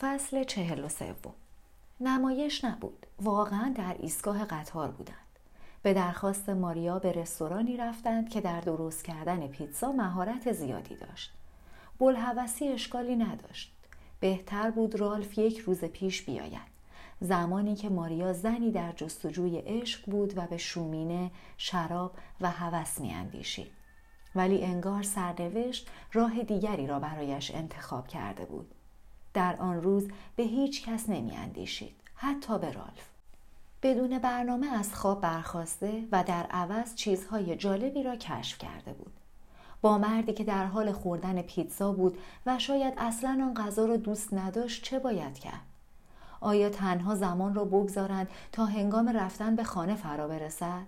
فصل چهل و سوم. نمایش نبود. واقعا در ایستگاه قطار بودند. به درخواست ماریا به رستورانی رفتند که در درست کردن پیتزا مهارت زیادی داشت. بلحوثی اشکالی نداشت. بهتر بود رالف یک روز پیش بیاید. زمانی که ماریا زنی در جستجوی عشق بود و به شومینه شراب و هوس میاندیشید. ولی انگار سرنوشت راه دیگری را برایش انتخاب کرده بود. در آن روز به هیچ کس نمی اندیشید. حتی به رالف. بدون برنامه از خواب برخواسته و در عوض چیزهای جالبی را کشف کرده بود. با مردی که در حال خوردن پیتزا بود و شاید اصلا آن غذا را دوست نداشت چه باید کرد؟ آیا تنها زمان را بگذارند تا هنگام رفتن به خانه فرا برسد؟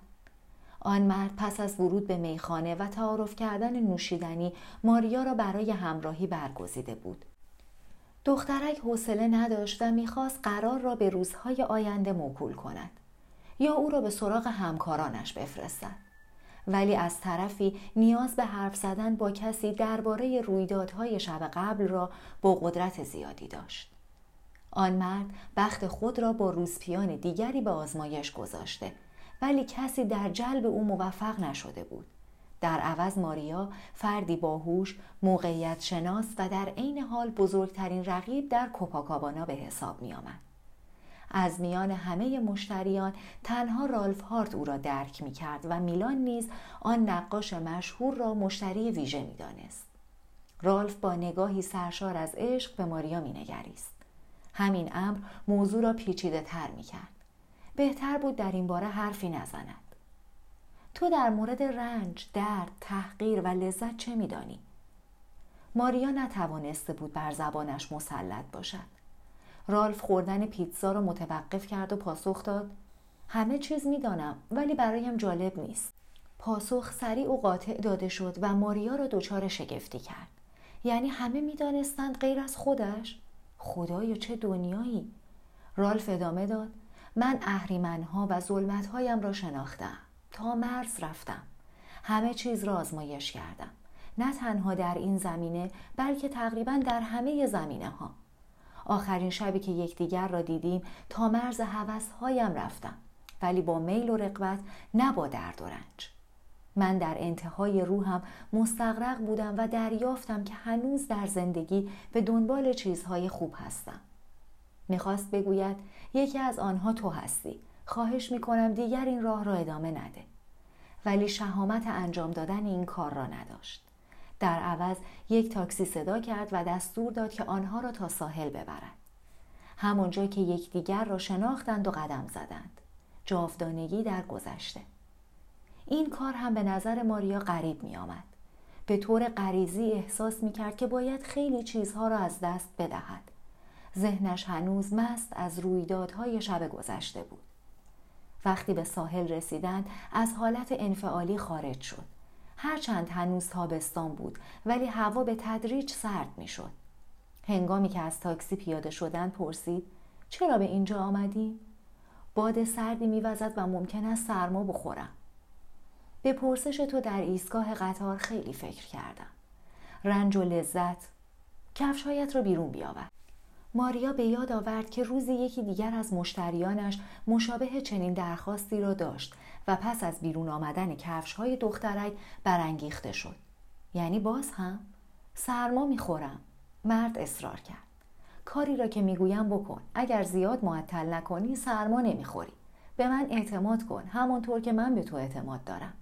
آن مرد پس از ورود به میخانه و تعارف کردن نوشیدنی ماریا را برای همراهی برگزیده بود. دخترک حوصله نداشت و می‌خواست قرار را به روزهای آینده موکول کند یا او را به سراغ همکارانش بفرستد. ولی از طرفی نیاز به حرف زدن با کسی درباره رویدادهای شب قبل را با قدرت زیادی داشت. آن مرد بخت خود را با روزپیان دیگری به آزمایش گذاشته ولی کسی در جلب او موفق نشده بود. در عوض ماریا فردی باهوش، موقعیت شناس و در عین حال بزرگترین رقیب در کوپاکابانا به حساب می آمد. از میان همه مشتریان تنها رالف هارت او را درک می کرد و میلان نیز آن نقاش مشهور را مشتری ویژه می دانست. رالف با نگاهی سرشار از عشق به ماریا می نگریست. همین امر موضوع را پیچیده تر می کرد. بهتر بود در این باره حرفی نزند. تو در مورد رنج، درد، تحقیر و لذت چه میدانی؟ ماریا نتوانسته بود بر زبانش مسلط باشد. رالف خوردن پیتزا را متوقف کرد و پاسخ داد همه چیز می‌دانم ولی برایم جالب نیست. پاسخ سریع و قاطع داده شد و ماریا را دچار شگفتی کرد. یعنی همه می‌دانستند غیر از خودش؟ خدایا چه دنیایی؟ رالف ادامه داد من اهریمنها و ظلمتهایم را شناختم. تا مرز رفتم. همه چیز را آزمایش کردم. نه تنها در این زمینه بلکه تقریبا در همه زمینه ها آخرین شبی که یکدیگر را دیدیم تا مرز هایم رفتم. ولی با میل و رقبت نه با درد و رنج. من در انتهای روحم مستقرق بودم و دریافتم که هنوز در زندگی به دنبال چیزهای خوب هستم. می‌خواست بگوید یکی از آنها تو هستی. خواهش می‌کنم دیگر این راه را ادامه نده. ولی شهامت انجام دادن این کار را نداشت در عوض یک تاکسی صدا کرد و دستور داد که آنها را تا ساحل ببرد همانجا که یکدیگر را شناختند و قدم زدند جاودانگی در گذشته این کار هم به نظر ماریا غریب می آمد. به طور غریزی احساس می کرد که باید خیلی چیزها را از دست بدهد. ذهنش هنوز مست از رویدادهای شب گذشته بود. وقتی به ساحل رسیدند از حالت انفعالی خارج شد هرچند هنوز تابستان بود ولی هوا به تدریج سرد می شد. هنگامی که از تاکسی پیاده شدن پرسید چرا به اینجا آمدی؟ باد سردی میوزد و ممکن است سرما بخورم. به پرسش تو در ایستگاه قطار خیلی فکر کردم. رنج و لذت کفشهایت را بیرون بیاور. ماریا به یاد آورد که روزی یکی دیگر از مشتریانش مشابه چنین درخواستی را داشت و پس از بیرون آمدن کفش های دخترک برانگیخته شد. یعنی باز هم؟ سرما می‌خورم. مرد اصرار کرد. کاری را که می‌گویم بکن. اگر زیاد معطل نکنی سرما نمی‌خوری. به من اعتماد کن همانطور که من به تو اعتماد دارم.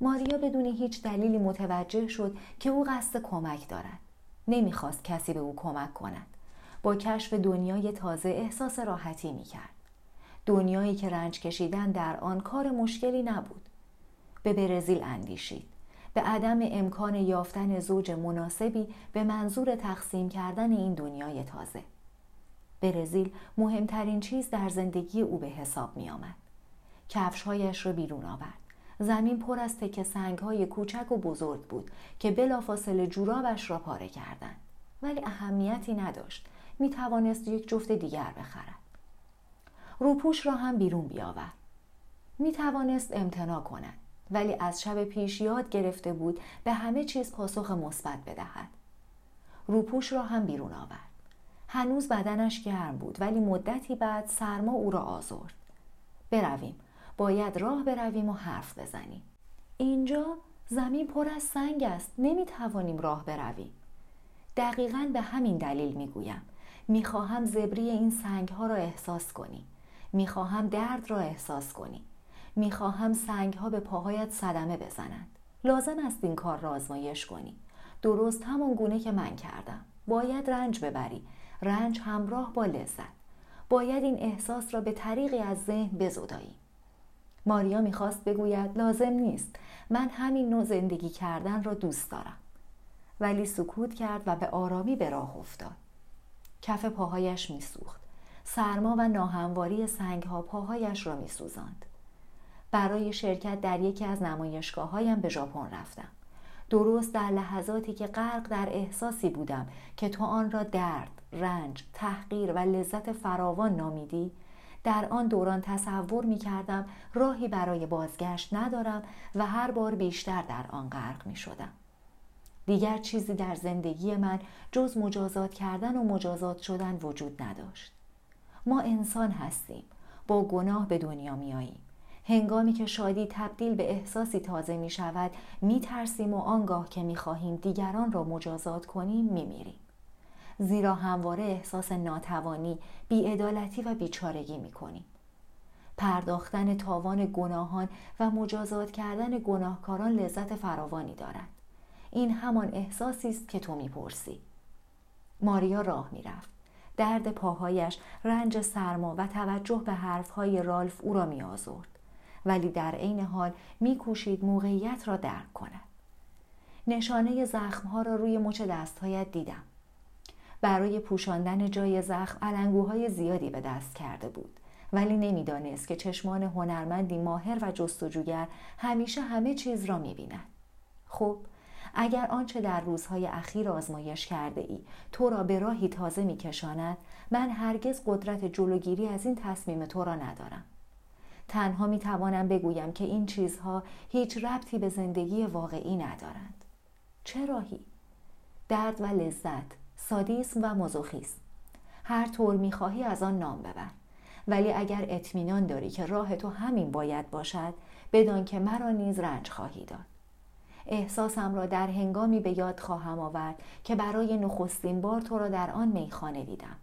ماریا بدون هیچ دلیلی متوجه شد که او قصد کمک دارد. نمی‌خواست کسی به او کمک کند. با کشف دنیای تازه احساس راحتی می کرد. دنیایی که رنج کشیدن در آن کار مشکلی نبود. به برزیل اندیشید. به عدم امکان یافتن زوج مناسبی به منظور تقسیم کردن این دنیای تازه. برزیل مهمترین چیز در زندگی او به حساب می آمد. کفشهایش را بیرون آورد. زمین پر از تکه سنگ های کوچک و بزرگ بود که بلافاصله جورابش را پاره کردند. ولی اهمیتی نداشت می توانست یک جفت دیگر بخرد. روپوش را هم بیرون بیاورد. می توانست امتنا کند ولی از شب پیش یاد گرفته بود به همه چیز پاسخ مثبت بدهد. روپوش را هم بیرون آورد. هنوز بدنش گرم بود ولی مدتی بعد سرما او را آزرد برویم باید راه برویم و حرف بزنیم اینجا زمین پر از سنگ است نمی توانیم راه برویم دقیقا به همین دلیل می گویم می خواهم زبری این سنگ ها را احساس کنی. می خواهم درد را احساس کنی. می خواهم سنگ ها به پاهایت صدمه بزنند. لازم است این کار را آزمایش کنی. درست همون گونه که من کردم. باید رنج ببری. رنج همراه با لذت. باید این احساس را به طریقی از ذهن بزدایی. ماریا می‌خواست بگوید لازم نیست. من همین نوع زندگی کردن را دوست دارم. ولی سکوت کرد و به آرامی به راه افتاد. کف پاهایش میسوخت. سرما و ناهمواری سنگها پاهایش را میسوزاند. برای شرکت در یکی از نمایشگاه هایم به ژاپن رفتم. درست در لحظاتی که غرق در احساسی بودم که تو آن را درد، رنج، تحقیر و لذت فراوان نامیدی در آن دوران تصور می کردم راهی برای بازگشت ندارم و هر بار بیشتر در آن غرق می شدم. دیگر چیزی در زندگی من جز مجازات کردن و مجازات شدن وجود نداشت. ما انسان هستیم. با گناه به دنیا می آییم. هنگامی که شادی تبدیل به احساسی تازه می شود می ترسیم و آنگاه که می خواهیم دیگران را مجازات کنیم می میریم. زیرا همواره احساس ناتوانی، بیعدالتی و بیچارگی می کنیم. پرداختن تاوان گناهان و مجازات کردن گناهکاران لذت فراوانی دارد. این همان احساسی است که تو می‌پرسی. ماریا راه می‌رفت. درد پاهایش، رنج سرما و توجه به حرفهای رالف او را میآزرد. ولی در عین حال میکوشید موقعیت را درک کند. نشانه زخمها را روی مچ دستهایت دیدم. برای پوشاندن جای زخم علنگوهای زیادی به دست کرده بود ولی نمی‌دانست که چشمان هنرمندی ماهر و جستجوگر همیشه همه چیز را می‌بیند خب اگر آنچه در روزهای اخیر آزمایش کرده ای تو را به راهی تازه میکشاند من هرگز قدرت جلوگیری از این تصمیم تو را ندارم. تنها می توانم بگویم که این چیزها هیچ ربطی به زندگی واقعی ندارند. چه راهی؟ درد و لذت سادیسم و مزوخیسم. هر طور می‌خواهی از آن نام ببر. ولی اگر اطمینان داری که راه تو همین باید باشد بدان که مرا نیز رنج خواهی داد. احساسم را در هنگامی به یاد خواهم آورد که برای نخستین بار تو را در آن میخانه دیدم.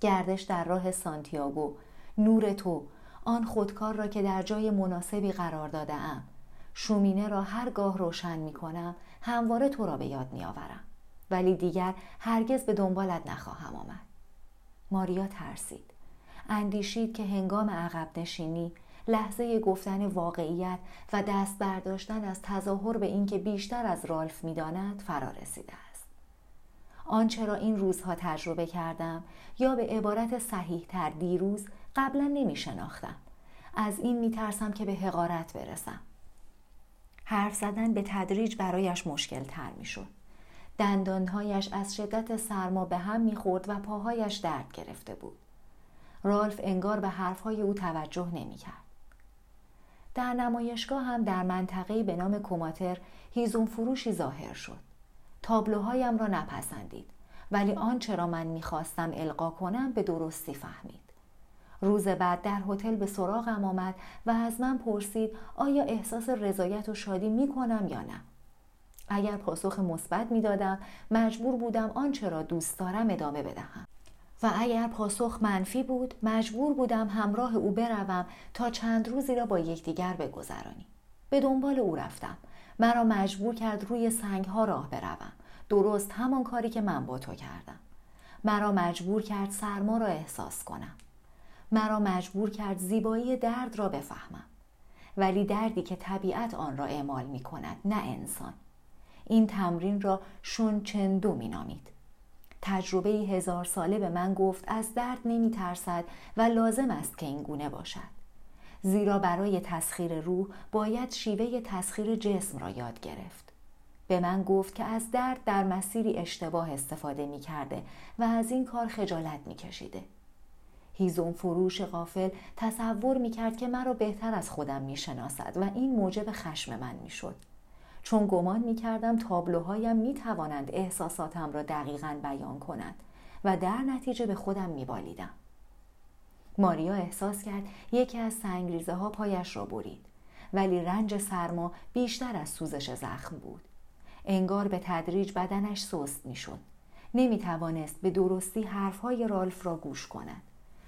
گردش در راه سانتیاگو. نور تو. آن خودکار را که در جای مناسبی قرار داده ام شومینه را هرگاه روشن می کنم همواره تو را به یاد می آورم. ولی دیگر هرگز به دنبالت نخواهم آمد. ماریا ترسید. اندیشید که هنگام عقب نشینی لحظه گفتن واقعیت و دست برداشتن از تظاهر به اینکه بیشتر از رالف می‌داند فرا رسیده است. آنچه را این روزها تجربه کردم یا به عبارت صحیح تر دیروز قبلا نمی شناختم از این می ترسم که به حقارت برسم. حرف زدن به تدریج برایش مشکل تر می شد دندانهایش از شدت سرما به هم می‌خورد و پاهایش درد گرفته بود. رالف انگار به حرفهای او توجه نمی‌کرد. در نمایشگاه هم در منطقه به نام کوماتر هیزون فروشی ظاهر شد. تابلوهایم را نپسندید ولی آنچه را من می‌خواستم القا کنم به درستی فهمید. روز بعد در هتل به سراغم آمد و از من پرسید آیا احساس رضایت و شادی می‌کنم یا نه. اگر پاسخ مثبت می‌دادم مجبور بودم آنچه را دوست دارم ادامه بدهم. و اگر پاسخ منفی بود مجبور بودم همراه او بروم تا چند روزی را با یکدیگر بگذرانیم. به دنبال او رفتم. مرا مجبور کرد روی سنگ ها راه بروم. درست همان کاری که من با تو کردم. مرا مجبور کرد سرما را احساس کنم. مرا مجبور کرد زیبایی درد را بفهمم. ولی دردی که طبیعت آن را اعمال می کند نه انسان. این تمرین را شون چندو می نامید. تجربه هزار ساله به من گفت از درد نمی ترسد و لازم است که این گونه باشد. زیرا برای تسخیر روح باید شیوه تسخیر جسم را یاد گرفت. به من گفت که از درد در مسیری اشتباه استفاده می کرده و از این کار خجالت می کشیده. هیزون فروش غافل تصور می کرد که مرا بهتر از خودم می شناسد و این موجب خشم من می شد. چون گمان می کردم تابلوهایم می توانند احساساتم را دقیقا بیان کنند و در نتیجه به خودم میبالیدم. ماریا احساس کرد یکی از سنگریزه ها پایش را برید ولی رنج سرما بیشتر از سوزش زخم بود. انگار به تدریج بدنش سست می‌شد. نمی توانست به درستی حرفهای رالف را گوش کند.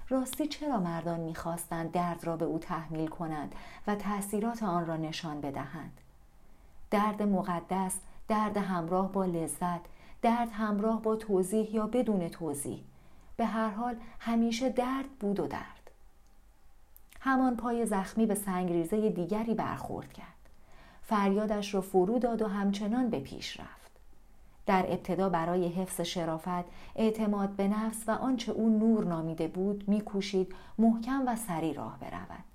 راستی چرا مردان می‌خواستند درد را به او تحمیل کنند و تأثیرات آن را نشان بدهند؟ درد مقدس درد همراه با لذت درد همراه با توضیح یا بدون توضیح. به هر حال همیشه درد بود و درد. همان پای زخمی به سنگریزه دیگری برخورد کرد. فریادش را فرو داد و همچنان به پیش رفت. در ابتدا برای حفظ شرافت اعتماد به نفس و آنچه او نور نامیده بود میکوشید محکم و سری راه برود.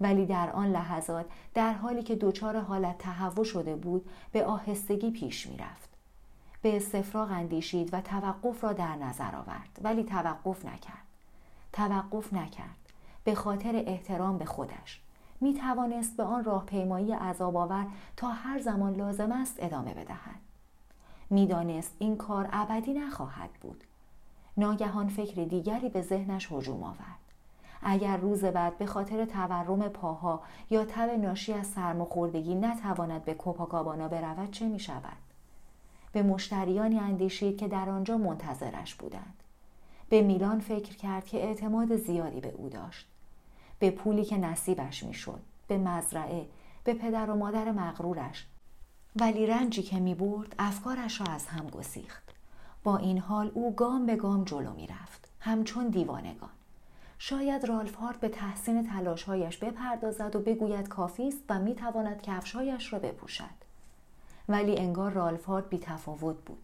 ولی در آن لحظات در حالی که دچار حالت تهوع شده بود به آهستگی پیش می‌رفت. به استفراغ اندیشید و توقف را در نظر آورد ولی توقف نکرد. توقف نکرد. به خاطر احترام به خودش. می توانست به آن راهپیمایی عذاب آور تا هر زمان لازم است ادامه بدهد. می‌دانست این کار ابدی نخواهد بود. ناگهان فکر دیگری به ذهنش هجوم آورد. اگر روز بعد به خاطر تورم پاها یا تب ناشی از سرماخوردگی نتواند به کوپاکابانا برود چه می شود؟ به مشتریانی اندیشید که در آنجا منتظرش بودند. به میلان فکر کرد که اعتماد زیادی به او داشت. به پولی که نصیبش می‌شد، به مزرعه، به پدر و مادر مغرورش. ولی رنجی که می برد افکارش را از هم گسیخت. با این حال او گام به گام جلو می رفت. همچون دیوانگان. شاید رالف هارت به تحسین تلاشهایش بپردازد و بگوید کافی است و می‌تواند کفشهایش را بپوشد. ولی انگار رالف هارت بی تفاوت بود.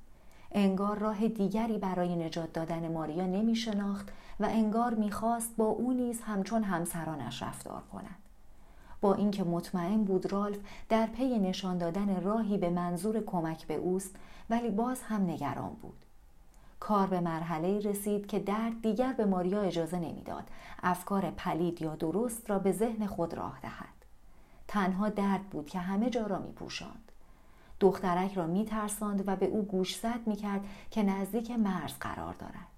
انگار راه دیگری برای نجات دادن ماریا نمی شناخت و انگار می‌خواست با او نیز همچون همسرانش رفتار کند. با اینکه مطمئن بود رالف در پی نشان دادن راهی به منظور کمک به اوست ولی باز هم نگران بود. کار به مرحله رسید که درد دیگر به ماریا اجازه نمی‌داد افکار پلید یا درست را به ذهن خود راه دهد تنها درد بود که همه جا را می پوشاند. دخترک را می ترساند و به او گوش زد می کرد که نزدیک مرز قرار دارد.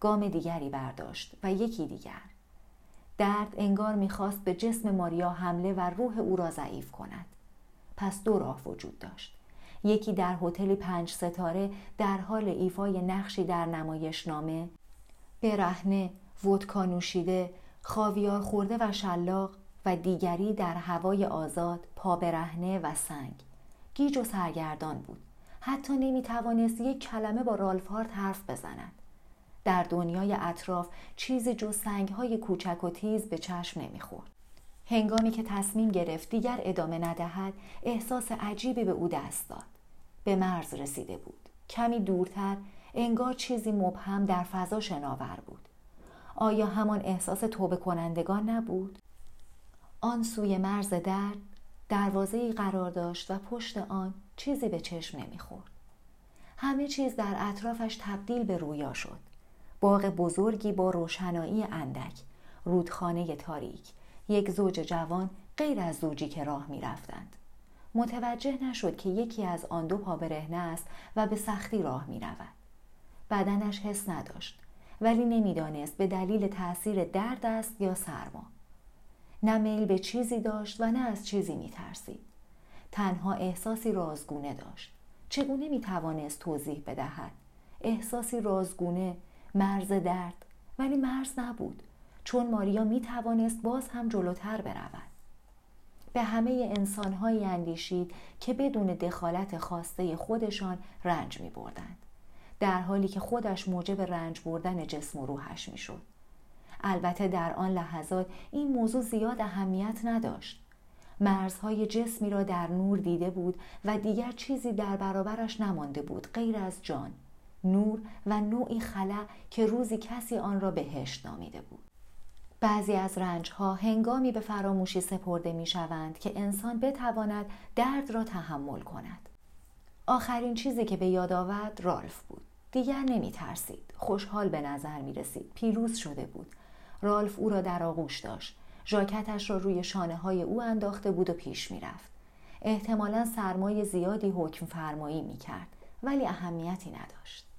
گام دیگری برداشت و یکی دیگر. درد انگار می‌خواست به جسم ماریا حمله و روح او را ضعیف کند. پس دو راه وجود داشت. یکی در هتلی پنج ستاره در حال ایفای نقشی در نمایشنامه. برهنه ودکا نوشیده خاویار خورده و شلاق و دیگری در هوای آزاد پا برهنه و سنگ. گیج و سرگردان بود. حتی نمی توانست یک کلمه با رالف هارت حرف بزند. در دنیای اطراف چیزی جز سنگ های کوچک و تیز به چشم نمی‌خورد. هنگامی که تصمیم گرفت دیگر ادامه ندهد احساس عجیبی به او دست داد به مرز رسیده بود کمی دورتر انگار چیزی مبهم در فضا شناور بود آیا همان احساس توبه کنندگان نبود؟ آن سوی مرز درد دروازه قرار داشت و پشت آن چیزی به چشم نمی‌خورد. همه چیز در اطرافش تبدیل به رویا شد. باغ بزرگی با روشنایی اندک، رودخانه تاریک، یک زوج جوان غیر از زوجی که راه می رفتند. متوجه نشد که یکی از آن دو پا برهنه است و به سختی راه می رود. بدنش حس نداشت ولی نمی‌دانست به دلیل تاثیر درد است یا سرما. نه میل به چیزی داشت و نه از چیزی می ترسید. تنها احساسی رازگونه داشت. چگونه می توانست توضیح بدهد؟ احساسی رازگونه، مرز درد، ولی مرز نبود. چون ماریا می توانست باز هم جلوتر برود. به همه انسانهایی اندیشید که بدون دخالت خواسته خودشان رنج می بردند. در حالی که خودش موجب رنج بردن جسم و روحش می شد. البته در آن لحظات این موضوع زیاد اهمیت نداشت. مرزهای جسمی را در نور دیده بود و دیگر چیزی در برابرش نمانده بود غیر از جان نور و نوعی خلا که روزی کسی آن را بهشت نامیده بود بعضی از رنجها هنگامی به فراموشی سپرده می شوند که انسان بتواند درد را تحمل کند. آخرین چیزی که به یاد آورد رالف بود. دیگر نمی ترسید. خوشحال به نظر می رسید. پیروز شده بود. رالف او را در آغوش داشت. ژاکتش را روی شانه های او انداخته بود و پیش می رفت. احتمالا سرمای زیادی حکم فرمایی می کرد ولی اهمیتی نداشت.